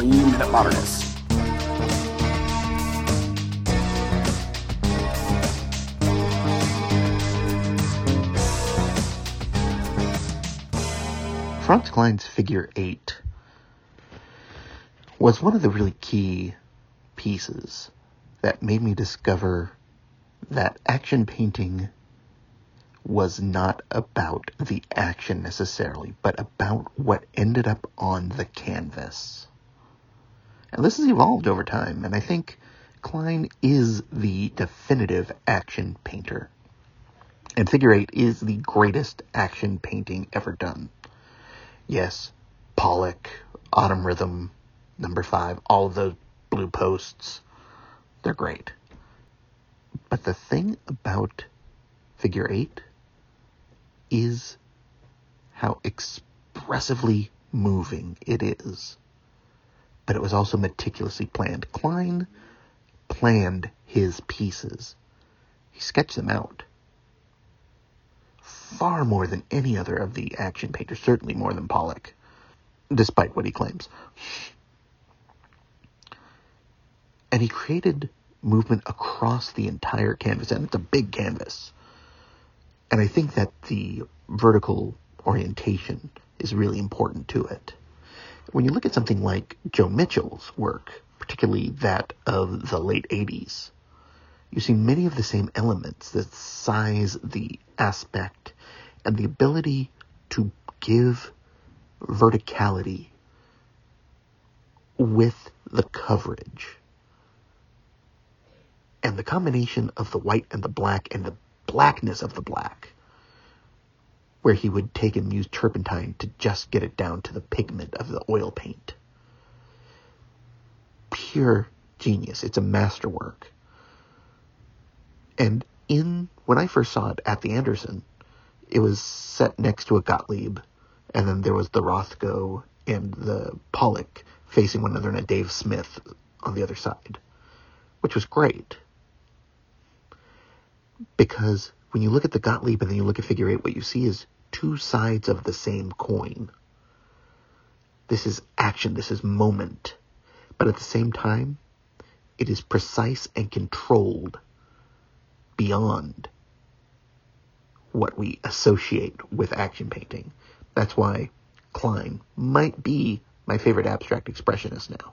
three minute modernists. Franz Kline's figure eight was one of the really key pieces that made me discover that action painting was not about the action necessarily, but about what ended up on the canvas. And this has evolved over time, and I think Kline is the definitive action painter. And figure eight is the greatest action painting ever done. Yes, Pollock, Autumn Rhythm, number five, all of those Blue Poles, they're great. But the thing about figure eight is how expressively moving it is. But it was also meticulously planned. Kline planned his pieces. He sketched them out far more than any other of the action painters, certainly more than Pollock, despite what he claims. And he created movement across the entire canvas, and it's a big canvas. And I think that the vertical orientation is really important to it. When you look at something like Joan Mitchell's work, particularly that of the late 80s, you see many of the same elements the size, the aspect, and the ability to give verticality with the coverage. And the combination of the white and the black and the blackness of the black, where he would take and use turpentine to just get it down to the pigment of the oil paint. Pure genius. It's a masterwork. And in when I first saw it at the Anderson, it was set next to a Gottlieb, and then there was the Rothko and the Pollock facing one another, and a Dave Smith on the other side, which was great. Because when you look at the Gottlieb and then you look at figure eight, what you see is two sides of the same coin. This is action, this is moment. But at the same time, it is precise and controlled beyond what we associate with action painting. That's why Kline might be my favorite abstract expressionist now.